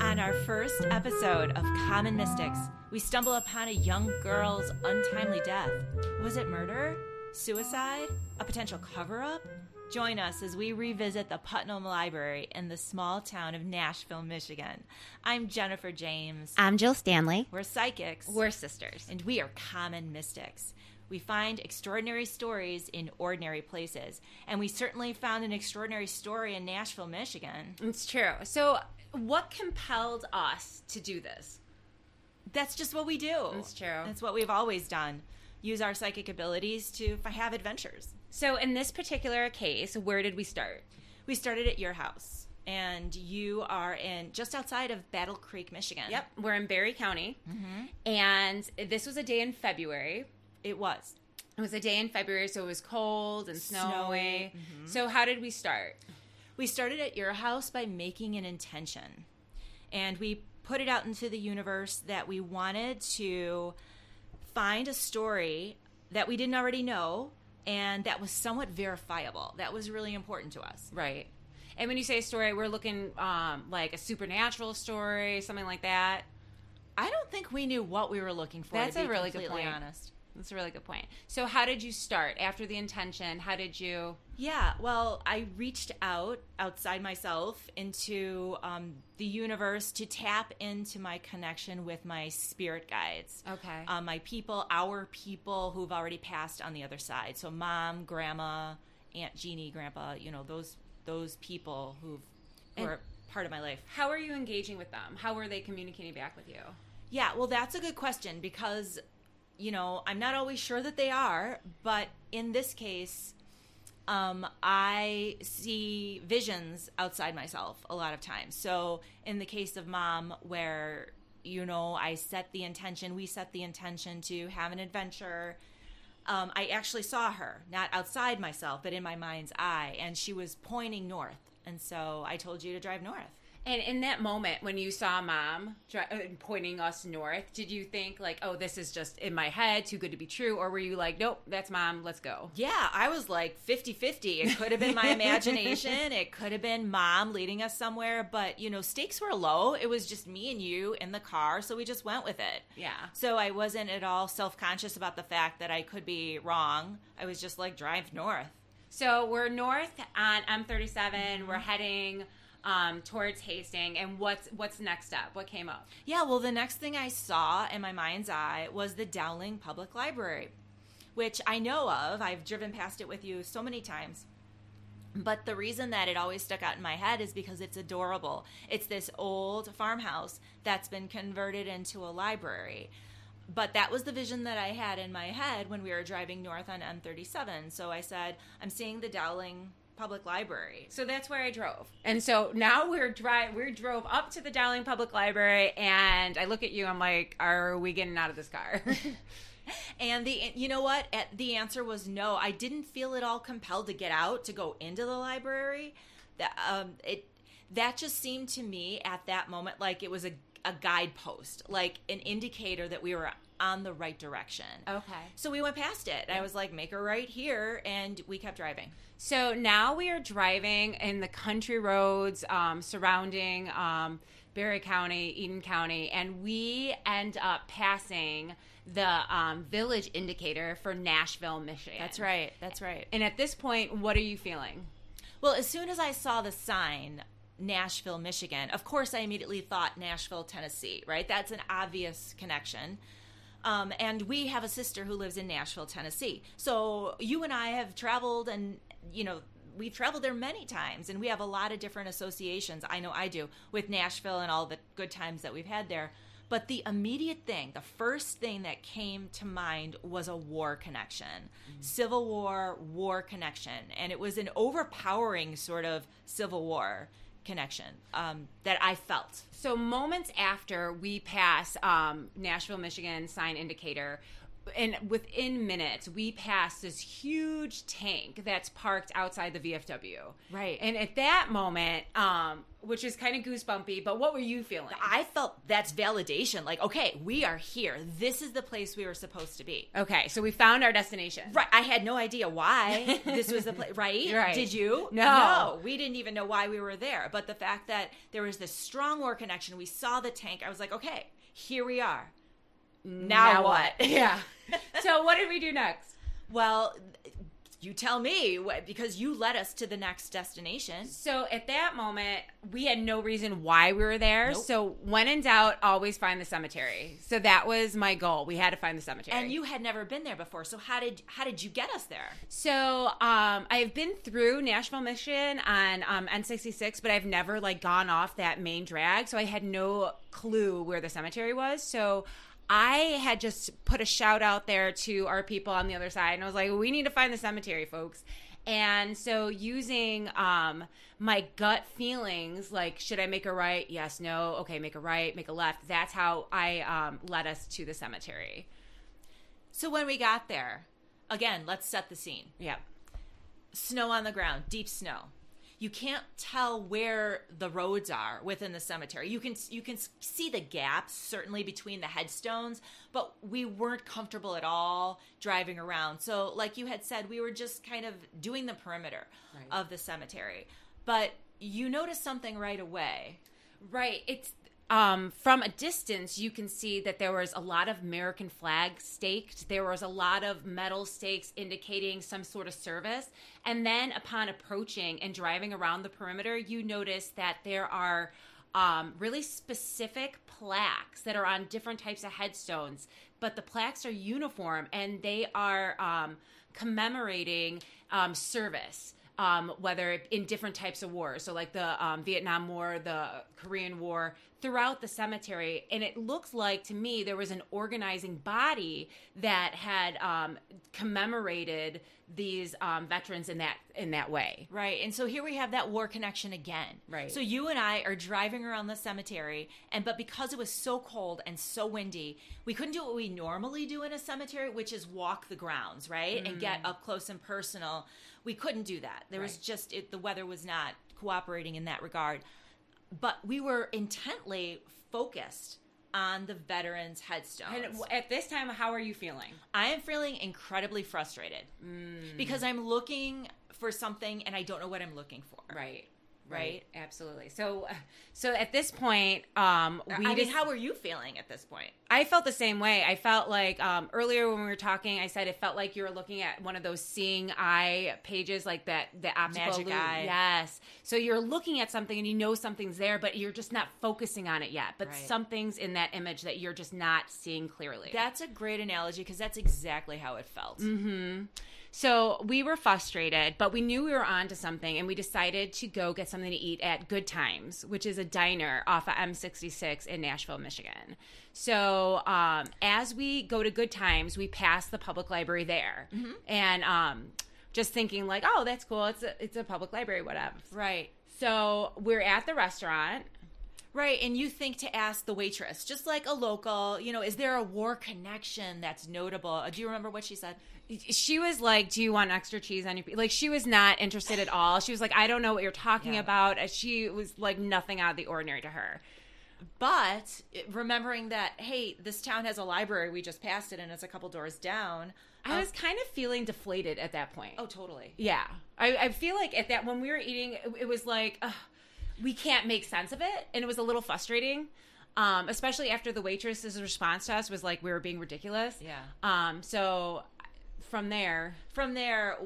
On our first episode of Common Mystics, we stumble upon a young girl's untimely death. Was it murder? Suicide? A potential cover up? Join us as we revisit the Putnam Library in the small town of Nashville, Michigan. I'm Jennifer James. I'm Jill Stanley. We're psychics. We're sisters. and we are common mystics. We find extraordinary stories in ordinary places, and we certainly found an extraordinary story in Nashville, Michigan. It's true. So, what compelled us to do this? That's just what we do. That's true. That's what we've always done. Use our psychic abilities to have adventures. So, in this particular case, where did we start? We started at your house, and you are in just outside of Battle Creek, Michigan. Yep, we're in Barry County, mm-hmm. and this was a day in February. it was. It was a day in February, so it was cold and snowy. Snowy, mm-hmm. So, how did we start? We started at your house by making an intention. And we put it out into the universe that we wanted to find a story that we didn't already know and that was somewhat verifiable. That was really important to us. Right. And when you say a story, we're looking um, like a supernatural story, something like that. I don't think we knew what we were looking for. That's to be a really good point. honest. That's a really good point. So, how did you start after the intention? How did you? Yeah, well, I reached out outside myself into um, the universe to tap into my connection with my spirit guides. Okay. Um, my people, our people who've already passed on the other side. So, mom, grandma, Aunt Jeannie, grandpa, you know, those those people who've, who And- are part of my life. How are you engaging with them? How are they communicating back with you? Yeah, well, that's a good question because, you know, I'm not always sure that they are, but in this case, um, I see visions outside myself a lot of times. So, in the case of mom, where, you know, I set the intention, we set the intention to have an adventure. Um, I actually saw her, not outside myself, but in my mind's eye, and she was pointing north. And so I told you to drive north. And in that moment when you saw mom uh, pointing us north, did you think like, "Oh, this is just in my head, too good to be true," or were you like, "Nope, that's mom, let's go"? Yeah, I was like 50 50. It could have been my imagination. It could have been mom leading us somewhere. But, you know, stakes were low. It was just me and you in the car. So we just went with it. Yeah. So I wasn't at all self conscious about the fact that I could be wrong. I was just like, drive north. So we're north on M37. We're heading um, towards Hastings, and what's what's next up? What came up? Yeah, well, the next thing I saw in my mind's eye was the Dowling Public Library, which I know of. I've driven past it with you so many times. But the reason that it always stuck out in my head is because it's adorable. It's this old farmhouse that's been converted into a library. But that was the vision that I had in my head when we were driving north on M37. So I said, I'm seeing the Dowling Public Library. So that's where I drove. And so now we're drive we drove up to the Dowling Public Library and I look at you I'm like, "Are we getting out of this car?" And the you know what? At, the answer was no. I didn't feel at all compelled to get out to go into the library. That um, it that just seemed to me at that moment like it was a a guidepost, like an indicator that we were on the right direction. okay. So we went past it. I was like, make a right here, and we kept driving. So now we are driving in the country roads um, surrounding um, Barry County, Eaton County, and we end up passing the um, village indicator for Nashville, Michigan. That's right. That's right. And at this point, what are you feeling? Well, as soon as I saw the sign, Nashville, Michigan, of course I immediately thought Nashville, Tennessee, right? That's an obvious connection. Um, and we have a sister who lives in Nashville, Tennessee. So you and I have traveled and, you know, we've traveled there many times and we have a lot of different associations. I know I do with Nashville and all the good times that we've had there. But the immediate thing, the first thing that came to mind was a war connection, Civil War, war connection. And it was an overpowering sort of Civil War connection um, that I felt. So moments after we pass um, Nashville, Michigan sign indicator, and within minutes, we passed this huge tank that's parked outside the VFW. Right. And at that moment, um, which is kind of goosebumpy, but what were you feeling? I felt that's validation. Like, okay, we are here. This is the place we were supposed to be. Okay, so we found our destination. Right. I had no idea why this was the place. Right? Right. Did you? No. No. We didn't even know why we were there. But the fact that there was this strong war connection, we saw the tank. I was like, okay, here we are. Now, what? Yeah. so what did we do next? Well, you tell me because you led us to the next destination. So at that moment, we had no reason why we were there. Nope. So when in doubt, always find the cemetery. So that was my goal. We had to find the cemetery. And you had never been there before. So how did how did you get us there? So um, I've been through Nashville, Michigan on um, M66, but I've never like gone off that main drag. So I had no clue where the cemetery was. So I had just put a shout out there to our people on the other side, and I was like, "We need to find the cemetery, folks." And so using um, my gut feelings, like should I make a right? Yes, no. Okay, make a right, make a left. That's how I um, led us to the cemetery. So when we got there, again, let's set the scene. Yeah. snow on the ground, deep snow. You can't tell where the roads are within the cemetery. You can you can see the gaps certainly between the headstones, but we weren't comfortable at all driving around. So, like you had said, we were just kind of doing the perimeter Right. of the cemetery. But you notice something right away. Right. It's um, from a distance, you can see that there was a lot of American flags staked. There was a lot of metal stakes indicating some sort of service. And then upon approaching and driving around the perimeter, you notice that there are um, really specific plaques that are on different types of headstones. But the plaques are uniform and they are um, commemorating um, service um, whether in different types of wars, so like the um, Vietnam War, the Korean War, throughout the cemetery. And it looks like to me there was an organizing body that had um, commemorated these um, veterans in that in that way. Right. And so here we have that war connection again. Right. So you and I are driving around the cemetery and but because it was so cold and so windy, we couldn't do what we normally do in a cemetery, which is walk the grounds, right? And get up close and personal. We couldn't do that. There was just it, the weather was not cooperating in that regard. But we were intently focused on the veterans' headstones. And at this time, how are you feeling? I am feeling incredibly frustrated Mm. because I'm looking for something and I don't know what I'm looking for. Right. Right. Absolutely. So, so at this point, um, we I mean, just- how were you feeling at this point? I felt the same way. I felt like um, earlier when we were talking, I said it felt like you were looking at one of those seeing eye pages, like that the optical Magic eye. Yes. So you're looking at something and you know something's there, but you're just not focusing on it yet. But Right. something's in that image that you're just not seeing clearly. That's a great analogy because that's exactly how it felt. Mm-hmm. So we were frustrated, but we knew we were on to something, and we decided to go get something to eat at Good Times, which is a diner off of M66 in Nashville, Michigan. So um, as we go to Good Times, we pass the public library there, and um, just thinking like, oh, that's cool. It's a it's a public library, whatever. Right. So we're at the restaurant. Right. And you think to ask the waitress, just like a local, you know, is there a war connection that's notable? Uh, Do you remember what she said? she was like, "Do you want extra cheese on your?" pi-" Like she was not interested at all. She was like, "I don't know what you're talking Yeah. about." Uh, She was like nothing out of the ordinary to her. But remembering that, hey, this town has a library. We just passed it and it's a couple doors down. I Um, was kind of feeling deflated at that point. oh, totally. yeah. I, I feel like at that when we were eating, it, it was like ugh, we can't make sense of it, and it was a little frustrating. Um, especially after the waitress's response to us was like we were being ridiculous. Yeah. Um. So from there, From there,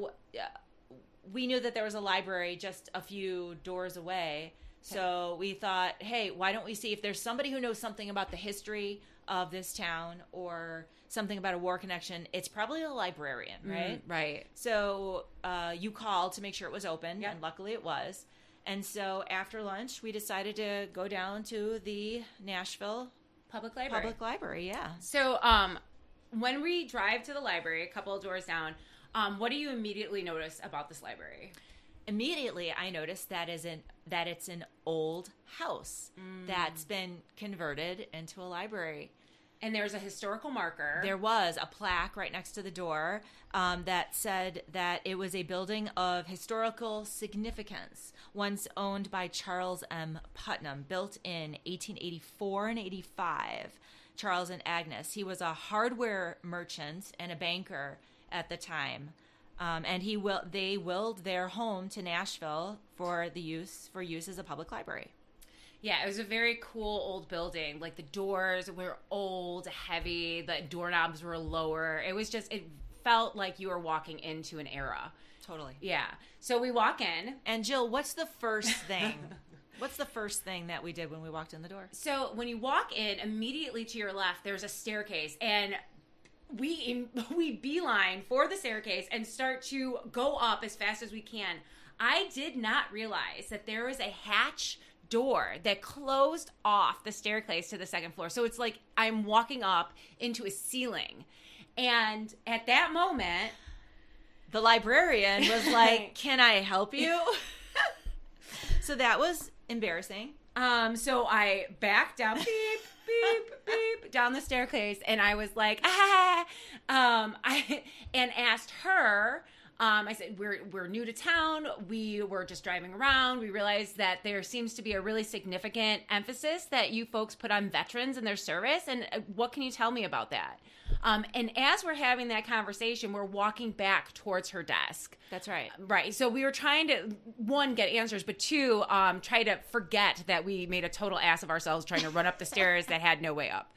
we knew that there was a library just a few doors away. So we thought, hey, why don't we see if there's somebody who knows something about the history of this town or something about a war connection? It's probably a librarian, right? right. So uh, you called to make sure it was open, and luckily it was. And so after lunch, we decided to go down to the Nashville Public library. Public Library. Yeah. So, um, when we drive to the library, a couple of doors down, um, what do you immediately notice about this library? Immediately, I noticed that is an that it's an old house Mm. that's been converted into a library. And there's a historical marker. There was a plaque right next to the door um, that said that it was a building of historical significance, once owned by Charles M. Putnam, built in 1884 and 85. Charles and Agnes. He was a hardware merchant and a banker at the time. Um, and he will they willed their home to Nashville for the use for use as a public library. Yeah, it was a very cool old building. Like the doors were old, heavy, the doorknobs were lower. It was just it felt like you were walking into an era. Totally. Yeah. So we walk in. And Jill, what's the first thing? what's the first thing that we did when we walked in the door? So when you walk in, immediately to your left, there's a staircase, and we in, we beeline for the staircase and start to go up as fast as we can. I did not realize that there was a hatch door that closed off the staircase to the second floor. So it's like I'm walking up into a ceiling. And at that moment, the librarian was like, "Can I help you?" so that was embarrassing. Um, so I backed down, beep, beep, beep, down the staircase, and I was like, ah, um, I and asked her. Um, I said, we're, we're new to town. We were just driving around. We realized that there seems to be a really significant emphasis that you folks put on veterans and their service. And uh, what can you tell me about that? Um, and as we're having that conversation, we're walking back towards her desk. That's right. Right. So we were trying to one get answers, but two um, try to forget that we made a total ass of ourselves trying to run up the stairs that had no way up.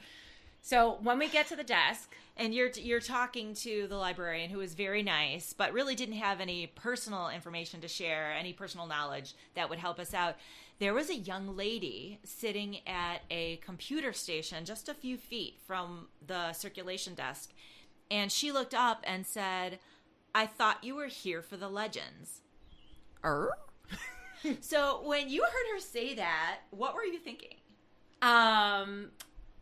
So when we get to the desk, and you're you're talking to the librarian who is very nice, but really didn't have any personal information to share, any personal knowledge that would help us out there was a young lady sitting at a computer station just a few feet from the circulation desk. And she looked up and said, I thought you were here for the legends. Er? so when you heard her say that, what were you thinking? Um,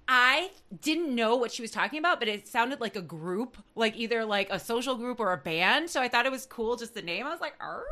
I didn't know what she was talking about, but it sounded like a group, like either like a social group or a band. So I thought it was cool, just the name. I was like, "Er,"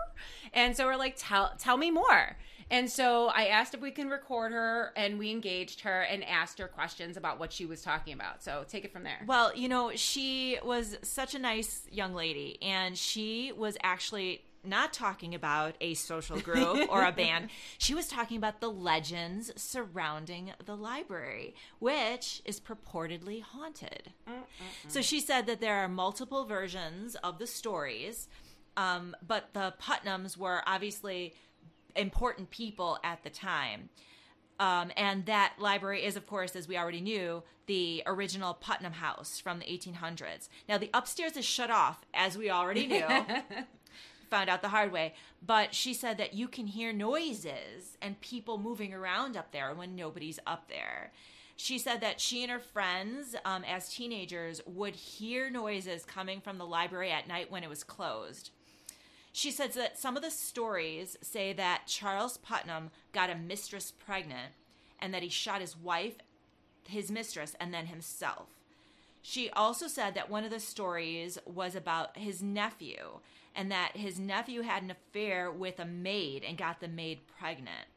and so we're like, "Tell, tell me more." And so I asked if we can record her, and we engaged her and asked her questions about what she was talking about. So take it from there. Well, you know, she was such a nice young lady, and she was actually not talking about a social group or a band. She was talking about the legends surrounding the library, which is purportedly haunted. Mm-mm-mm. So she said that there are multiple versions of the stories, um, but the Putnams were obviously important people at the time. Um, and that library is, of course, as we already knew, the original Putnam House from the 1800s. Now, the upstairs is shut off, as we already knew. found out the hard way. But she said that you can hear noises and people moving around up there when nobody's up there. She said that she and her friends, um, as teenagers, would hear noises coming from the library at night when it was closed. She says that some of the stories say that Charles Putnam got a mistress pregnant and that he shot his wife, his mistress, and then himself. She also said that one of the stories was about his nephew and that his nephew had an affair with a maid and got the maid pregnant.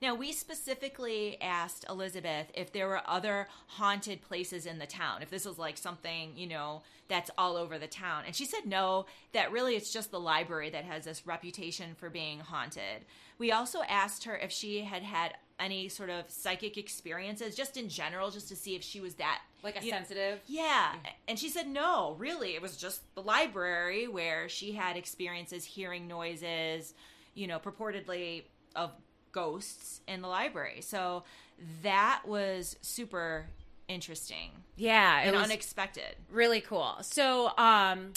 Now, we specifically asked Elizabeth if there were other haunted places in the town, if this was like something, you know, that's all over the town. And she said no, that really it's just the library that has this reputation for being haunted. We also asked her if she had had any sort of psychic experiences, just in general, just to see if she was that like a sensitive. Know, yeah, mm-hmm. and she said no, really, it was just the library where she had experiences hearing noises, you know, purportedly of ghosts in the library. So that was super interesting. Yeah, and unexpected. Really cool. So, um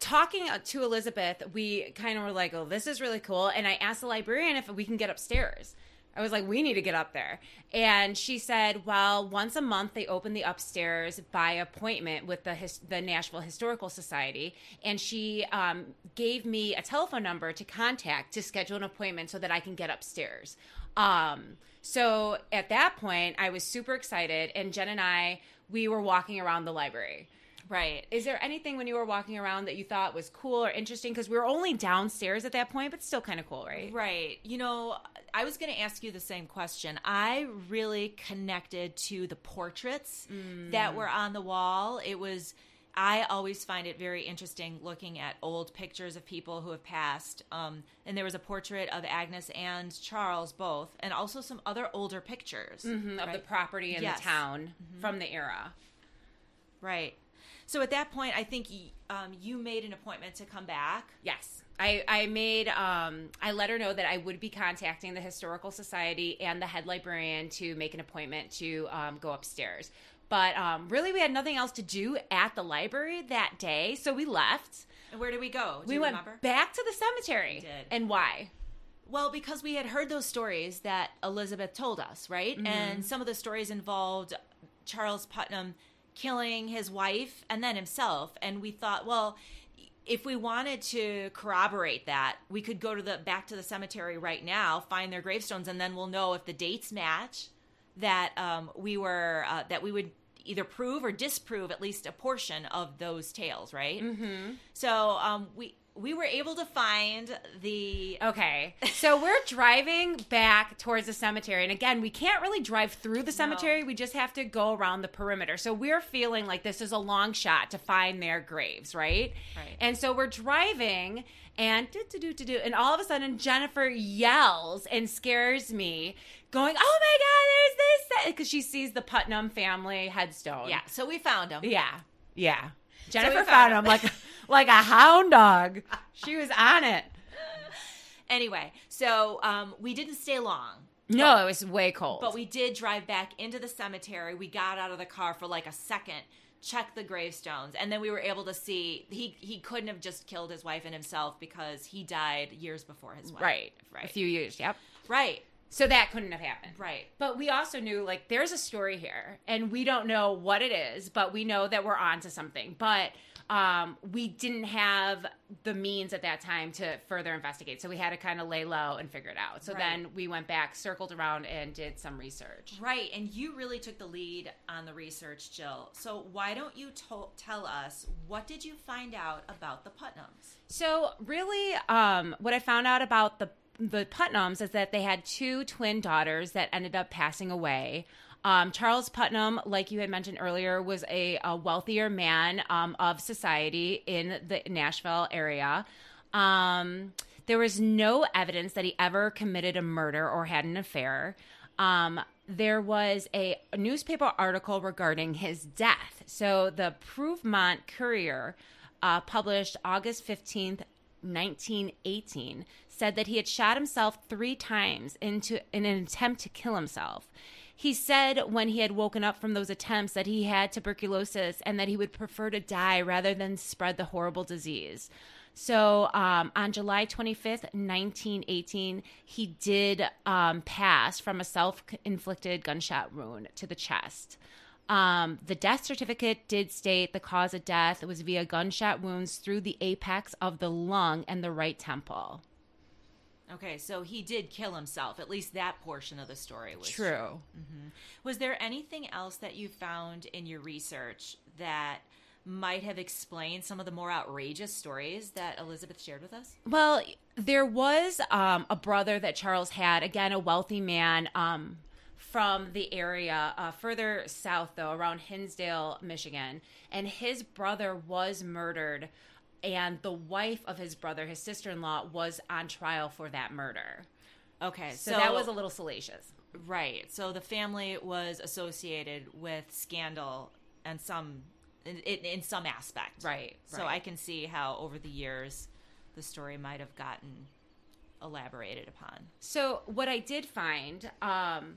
talking to Elizabeth, we kind of were like, "Oh, this is really cool." And I asked the librarian if we can get upstairs. I was like, we need to get up there. And she said, well, once a month they open the upstairs by appointment with the his, the Nashville Historical Society. And she um, gave me a telephone number to contact to schedule an appointment so that I can get upstairs. Um, so at that point, I was super excited. And Jen and I, we were walking around the library. Right. Is there anything when you were walking around that you thought was cool or interesting? Because we were only downstairs at that point, but still kind of cool, right? Right. You know, I was going to ask you the same question. I really connected to the portraits that were on the wall. It was. I always find it very interesting looking at old pictures of people who have passed. Um, and there was a portrait of Agnes and Charles both, and also some other older pictures Mhm, of the property and Yes. the town from the era. Right. So at that point, I think um, you made an appointment to come back. Yes. I, I made um I let her know that I would be contacting the historical society and the head librarian to make an appointment to um, go upstairs. But um, really, we had nothing else to do at the library that day, so we left. And where did we go? Do we went remember? back to the cemetery. did. And why? Well, because we had heard those stories that Elizabeth told us, right? And some of the stories involved Charles Putnam killing his wife and then himself. And we thought, well, if we wanted to corroborate that, we could go to the back to the cemetery right now, find their gravestones, and then we'll know if the dates match. That um, we were uh, that we would either prove or disprove at least a portion of those tales, right? Mm-hmm. So um, we we were able to find the Okay. So we're driving back towards the cemetery. And again, we can't really drive through the cemetery. We just have to go around the perimeter. So we're feeling like this is a long shot to find their graves, right? Right. And so we're driving and do do do do do and all of a sudden Jennifer yells and scares me, going, "Oh my god, there's this!" because she sees the Putnam family headstone. Yeah, so we found them Yeah. Yeah. Jennifer we found found him like like a hound dog. She was on it. Anyway, so um, we didn't stay long, No, it was way cold. but we did drive back into the cemetery. We got out of the car for like a second, checked the gravestones, and then we were able to see he he couldn't have just killed his wife and himself because he died years before his wife. right, Right. a few years. Yep. right, So that couldn't have happened. right. But we also knew like there's a story here, and we don't know what it is, but we know that we're onto something. But um, we didn't have the means at that time to further investigate, so we had to kind of lay low and figure it out. So Right. then we went back, circled around, and did some research. Right, and you really took the lead on the research, Jill. So why don't you to- tell us what did you find out about the Putnams? So really, um, what I found out about the the Putnams is that they had two twin daughters that ended up passing away. Um, Charles Putnam, like you had mentioned earlier, was a, a wealthier man um, of society in the Nashville area. Um, there was no evidence that he ever committed a murder or had an affair. Um, there was a, newspaper article regarding his death. So the Prouvemont Courier uh, published August 15th, 1918, said that he had shot himself three times into in an attempt to kill himself. He said when he had woken up from those attempts that he had tuberculosis and that he would prefer to die rather than spread the horrible disease. So um, on July 25th, 1918, he did um, pass from a self inflicted gunshot wound to the chest. Um, the death certificate did state the cause of death was via gunshot wounds through the apex of the lung and the right temple. Okay, so he did kill himself. At least that portion of the story was True. Was there anything else that you found in your research that might have explained some of the more outrageous stories that Elizabeth shared with us? Well, there was um, a brother that Charles had, again, a wealthy man um, from the area, uh, further south, though, around Hillsdale, Michigan. And his brother was murdered, and the wife of his brother, his sister in law, was on trial for that murder. Okay, So, that was a little salacious. right. So the family was associated with scandal and some in, in, in some aspect. Right, So right. I can see how over the years the story might have gotten elaborated upon. So, what I did find, um,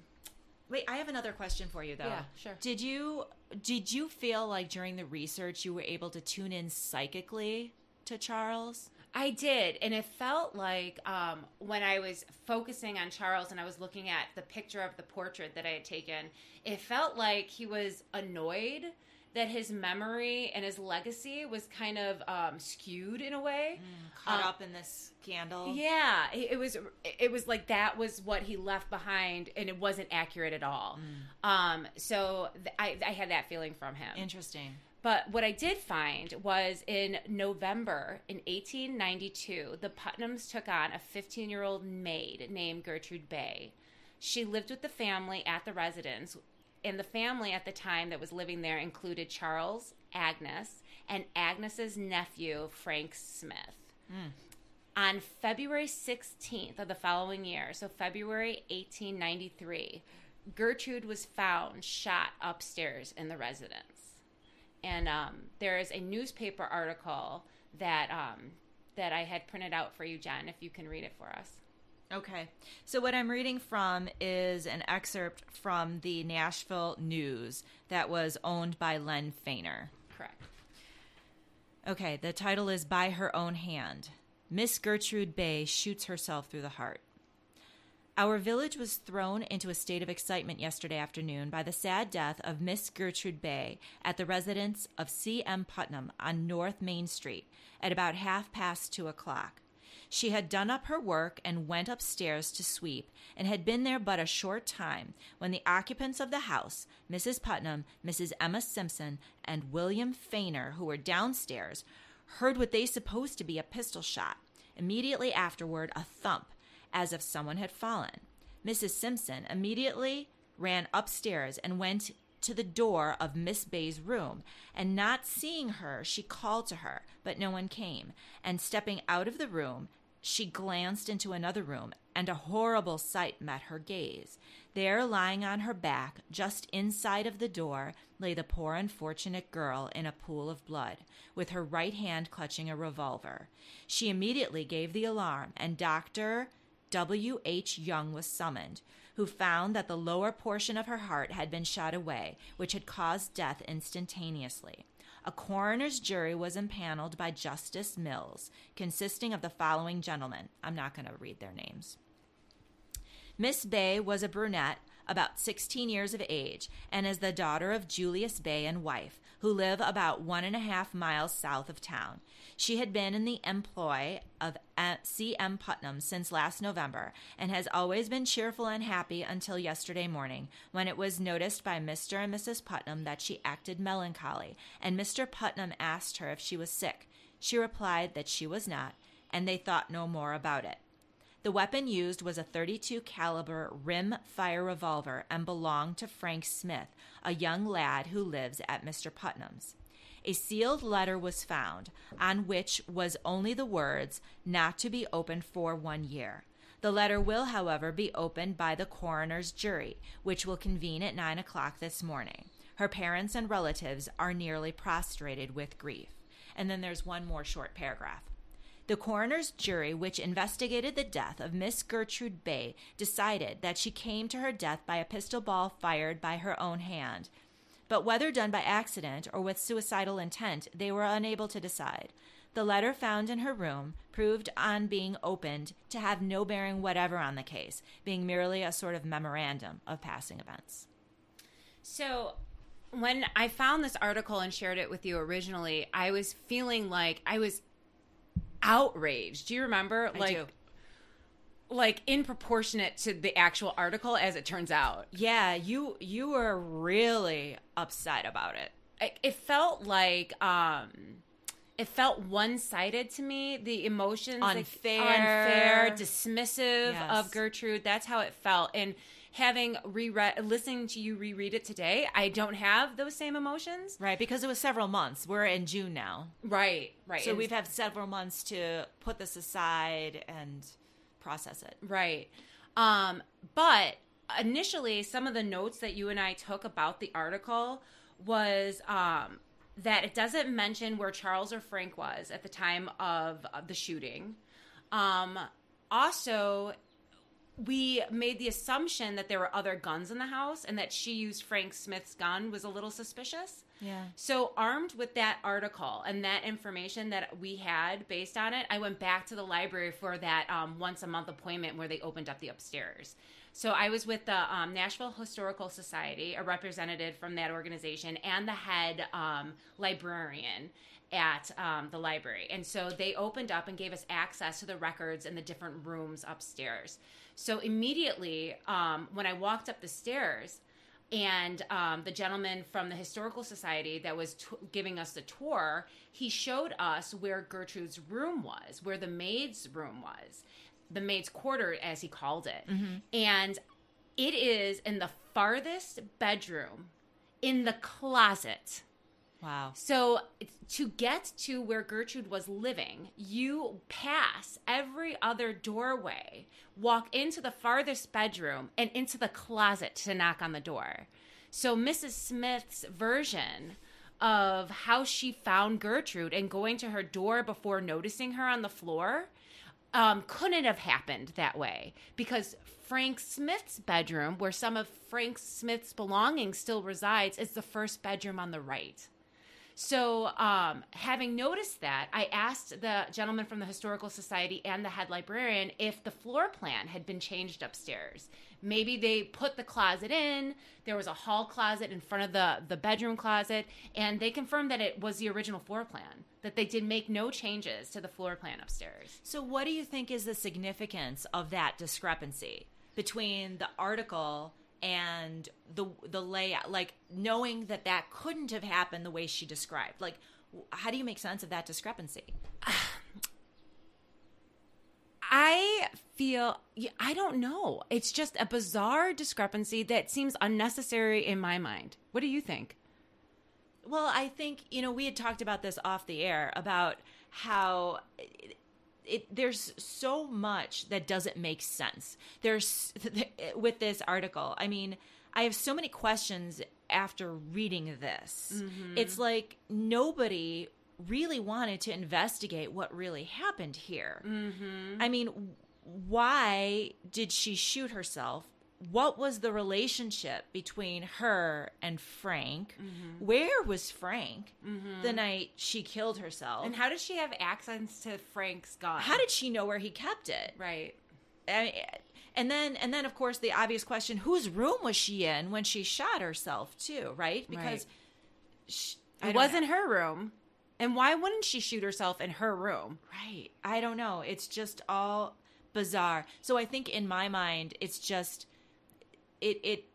Wait, I have another question for you though. Yeah, sure. Did you did you feel like during the research you were able to tune in psychically to Charles? I did, and it felt like um, when I was focusing on Charles and I was looking at the picture of the portrait that I had taken, it felt like he was annoyed that his memory and his legacy was kind of um, skewed in a way. Caught Um, up in this scandal. Yeah, it it was. It was like that was what he left behind, and it wasn't accurate at all. Um, so th- I, I had that feeling from him. Interesting. but what I did find was in November in 1892, the Putnams took on a 15 year old maid named Gertrude Beigh. She lived with the family at the residence, and the family at the time that was living there included Charles, Agnes, and Agnes's nephew, Frank Smith. On February 16th of the following year, so February 1893, Gertrude was found shot upstairs in the residence. And um, there is a newspaper article that um, that I had printed out for you, Jen, if you can read it for us. Okay. So what I'm reading from is an excerpt from the Nashville News that was owned by Len Feighner. Correct. Okay, the title is By Her Own Hand. Miss Gertrude Beigh shoots herself through the heart. Our village was thrown into a state of excitement yesterday afternoon by the sad death of Miss Gertrude Beigh at the residence of C.M. Putnam on North Main Street at about half past two o'clock. She had done up her work and went upstairs to sweep, and had been there but a short time when the occupants of the house, Mrs. Putnam, Mrs. Emma Simpson, and William Feighner, who were downstairs, heard what they supposed to be a pistol shot. Immediately afterward, a thump, as if someone had fallen. Mrs. Simpson immediately ran upstairs and went to the door of Miss Beigh's room, and not seeing her, she called to her, but no one came. And stepping out of the room, she glanced into another room, and a horrible sight met her gaze. There, lying on her back, just inside of the door, lay the poor unfortunate girl in a pool of blood, with her right hand clutching a revolver. She immediately gave the alarm, and Dr. W. H. Young was summoned, who found that the lower portion of her heart had been shot away, which had caused death instantaneously. A coroner's jury was impaneled by Justice Mills, consisting of the following gentlemen. I'm not going to read their names. Miss Beigh was a brunette, about 16 years of age, and is the daughter of Julius Beigh and wife, who live about one and a half miles south of town. She had been in the employ of uh, C.M. Putnam since last November and has always been cheerful and happy until yesterday morning, when it was noticed by Mr. and Mrs. Putnam that she acted melancholy, and Mr. Putnam asked her if she was sick. She replied that she was not, and they thought no more about it. The weapon used was a 32 caliber rim fire revolver and belonged to Frank Smith, a young lad who lives at Mr. Putnam's. A sealed letter was found, on which was only the words, not to be opened for one year. The letter will, however, be opened by the coroner's jury, which will convene at nine o'clock this morning. Her parents and relatives are nearly prostrated with grief. And then there's one more short paragraph. The coroner's jury, which investigated the death of Miss Gertrude Beigh, decided that she came to her death by a pistol ball fired by her own hand. But whether done by accident or with suicidal intent, they were unable to decide. The letter found in her room proved on being opened to have no bearing whatever on the case, being merely a sort of memorandum of passing events. So when I found this article and shared it with you originally, I was feeling like I was outraged. Do you remember? I like do. like in proportionate to the actual article as it turns out. Yeah, you you were really upset about it. It, it felt like um it felt one-sided to me the emotions like, Unfair. unfair dismissive Yes. of gertrude that's how it felt and having reread listening to you reread it today i don't have those same emotions Right, because it was several months. We're in June now. right right So And- we've had several months to put this aside and process it. Right. Um, but initially, some of the notes that you and I took about the article was um, that it doesn't mention where Charles or Frank was at the time of, of the shooting. Um, also, we made the assumption that there were other guns in the house and that she used Frank Smith's gun was a little suspicious. Yeah. So, armed with that article and that information that we had based on it, I went back to the library for that um, once a month appointment where they opened up the upstairs. So, I was with the um, Nashville Historical Society, a representative from that organization, and the head um, librarian at um, the library. And so they opened up and gave us access to the records in the different rooms upstairs. So, immediately um, when I walked up the stairs, and um, the gentleman from the historical society that was t- giving us the tour he showed us where gertrude's room was where the maid's room was the maid's quarter as he called it. And it is in the farthest bedroom in the closet Wow. so to get to where Gertrude was living, you pass every other doorway, walk into the farthest bedroom, and into the closet to knock on the door. So Mrs. Smith's version of how she found Gertrude and going to her door before noticing her on the floor um, couldn't have happened that way because Frank Smith's bedroom, where some of Frank Smith's belongings still resides, is the first bedroom on the right. So, um, having noticed that, I asked the gentleman from the Historical Society and the head librarian if the floor plan had been changed upstairs. Maybe they put the closet in, there was a hall closet in front of the, the bedroom closet, and they confirmed that it was the original floor plan, that they did make no changes to the floor plan upstairs. So, what do you think is the significance of that discrepancy between the article and the the layout? Like knowing that that couldn't have happened the way she described. Like, how do you make sense of that discrepancy? I feel I don't know. It's just a bizarre discrepancy that seems unnecessary in my mind. What do you think? Well, I think you know we had talked about this off the air about how it, there's so much that doesn't make sense. There's with this article. I mean, I have so many questions after reading this. Mm-hmm. It's like nobody really wanted to investigate what really happened here. Mm-hmm. I mean, why did she shoot herself? What was the relationship between her and Frank? Mm-hmm. Where was Frank mm-hmm. the night she killed herself? And how did she have access to Frank's gun? how did she know where he kept it? right? I and then and then of course the obvious question: whose room was she in when she shot herself too? Right? Because Right. sh- I It was in her room. And why wouldn't she shoot herself in her room? Right. I don't know. It's just all bizarre. So I think in my mind it's just it it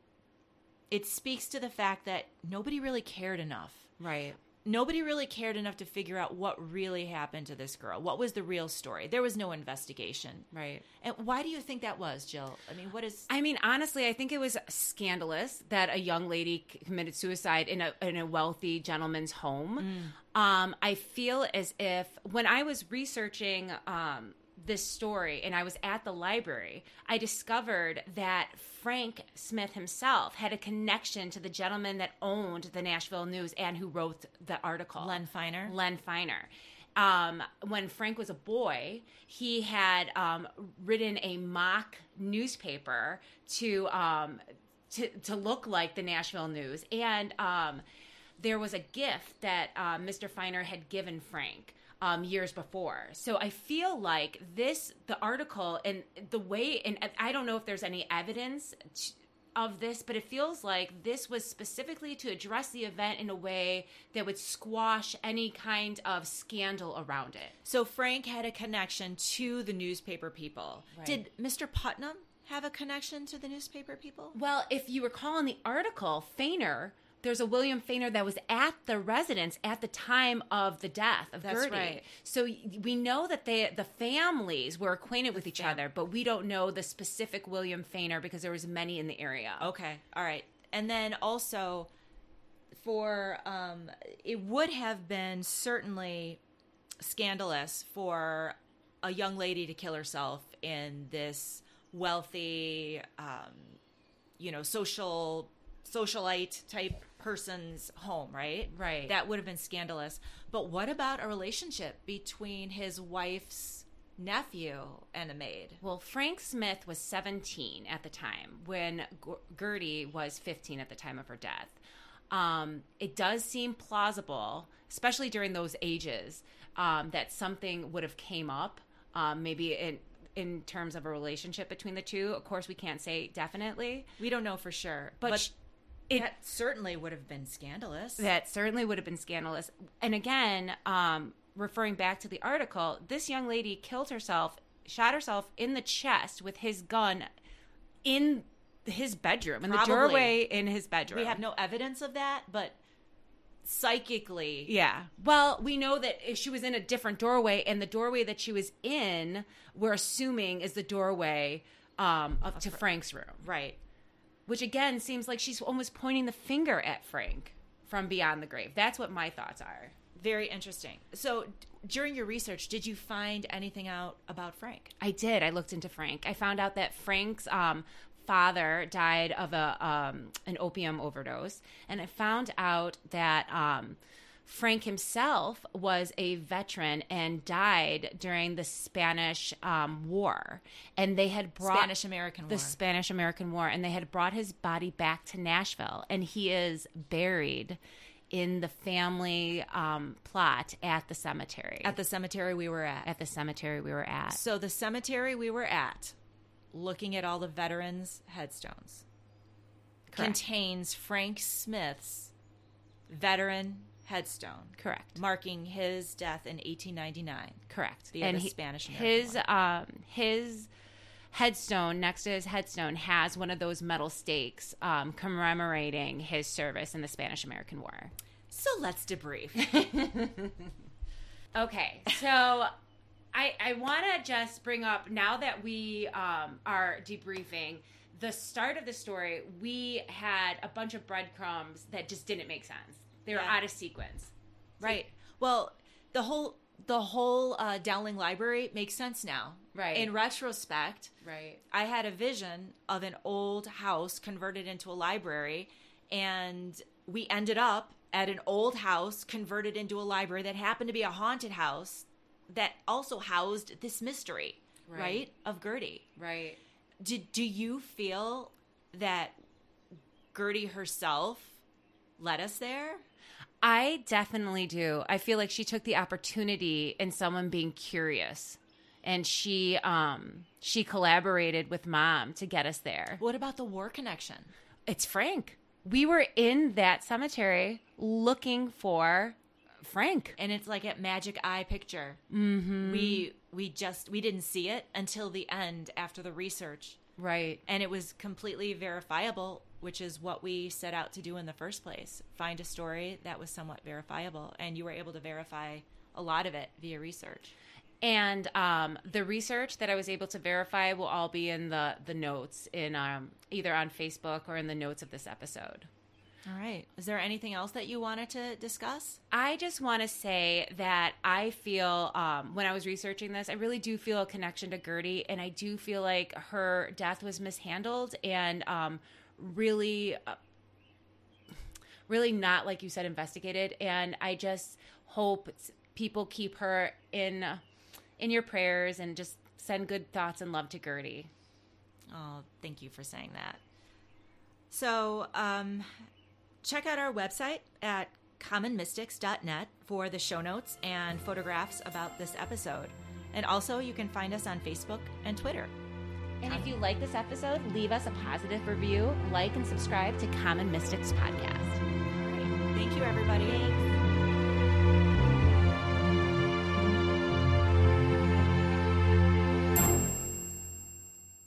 it speaks to the fact that nobody really cared enough. Right. Nobody really cared enough to figure out what really happened to this girl. What was the real story? There was no investigation. Right. And why do you think that was, Jill? I mean, what is I mean, honestly, I think it was scandalous that a young lady committed suicide in a in a wealthy gentleman's home. Um, I feel as if when I was researching um, this story and I was at the library, I discovered that Frank Smith himself had a connection to the gentleman that owned the Nashville News and who wrote the article, Len Feighner? Len Feighner. Um, when Frank was a boy, he had um, written a mock newspaper to um, to to look like the Nashville News, and um, there was a gift that um, Mr. Feighner had given Frank. Um, years before, so I feel like this, the article and the way, and I don't know if there's any evidence of this, but it feels like this was specifically to address the event in a way that would squash any kind of scandal around it. So Frank had a connection to the newspaper people. Right. Did Mr. Putnam have a connection to the newspaper people? Well, if you recall in the article, Feighner, there's a William Feighner that was at the residence at the time of the death of That's Gertie. right. So we know that they, the families were acquainted with each other, but we don't know the specific William Feighner because there was many in the area. Okay. All right. And then also for um it would have been certainly scandalous for a young lady to kill herself in this wealthy um you know social socialite type person's home, right? Right. That would have been scandalous. But what about a relationship between his wife's nephew and a maid? Well, Frank Smith was 17 at the time when G- Gertie was 15 at the time of her death. Um, it does seem plausible, especially during those ages, um, that something would have came up, um, maybe in in terms of a relationship between the two. Of course, we can't say definitely, We don't know for sure, but, but, it, that certainly would have been scandalous. that certainly would have been scandalous. And again, um, referring back to the article, this young lady killed herself, shot herself in the chest with his gun in his bedroom in the doorway in his bedroom. We have no evidence of that, but psychically, Yeah. Well, we know that she was in a different doorway, and the doorway that she was in, we're assuming is the doorway um, up to Frank's room, right. Which again seems like she's almost pointing the finger at Frank from beyond the grave. That's what my thoughts are. Very interesting. So, d- during your research, did you find anything out about Frank? I did. I looked into Frank. I found out that Frank's um, father died of a um, an opium overdose, and I found out that um, Frank himself was a veteran and died during the Spanish um, War, and they had brought Spanish American the Spanish American War, and they had brought his body back to Nashville, and he is buried in the family um, plot at the cemetery. At the cemetery we were at. at the cemetery we were at. So, the cemetery we were at, looking at all the veterans' headstones, Correct. contains Frank Smith's veteran headstone, Correct. marking his death in 1899. Correct. The Spanish American his um his headstone next to his headstone has one of those metal stakes um, commemorating his service in the Spanish American War. So, let's debrief. Okay, so I I want to just bring up now that we um, are debriefing the start of the story. We had a bunch of breadcrumbs that just didn't make sense. They were Yeah. out of sequence. Right. Well, the whole the whole uh, Dowling Library makes sense now. Right. In retrospect, Right. I had a vision of an old house converted into a library, and we ended up at an old house converted into a library that happened to be a haunted house that also housed this mystery, right, Right. of Gertie. Right. Do, do you feel that Gertie herself led us there? I definitely do. I feel like she took the opportunity in someone being curious and she um she collaborated with mom to get us there. What about the war connection? It's Frank. We were in that cemetery looking for Frank. and it's like a magic eye picture. Mm-hmm. We we just we didn't see it until the end after the research, Right. and it was completely verifiable, which is what we set out to do in the first place: find a story that was somewhat verifiable, and you were able to verify a lot of it via research. And um, the research that I was able to verify will all be in the the notes in um, either on Facebook or in the notes of this episode. All right. Is there anything else that you wanted to discuss? I just want to say that I feel um, when I was researching this, I really do feel a connection to Gertie, and I do feel like her death was mishandled and um, really, uh, really not like you said investigated. And I just hope people keep her in in your prayers and just send good thoughts and love to Gertie. Oh, thank you for saying that. So, um, check out our website at commonmystics.net for the show notes and photographs about this episode. And also, you can find us on Facebook and Twitter. And if you like this episode, leave us a positive review, like and subscribe to Common Mystics Podcast. Right. Thank you, everybody.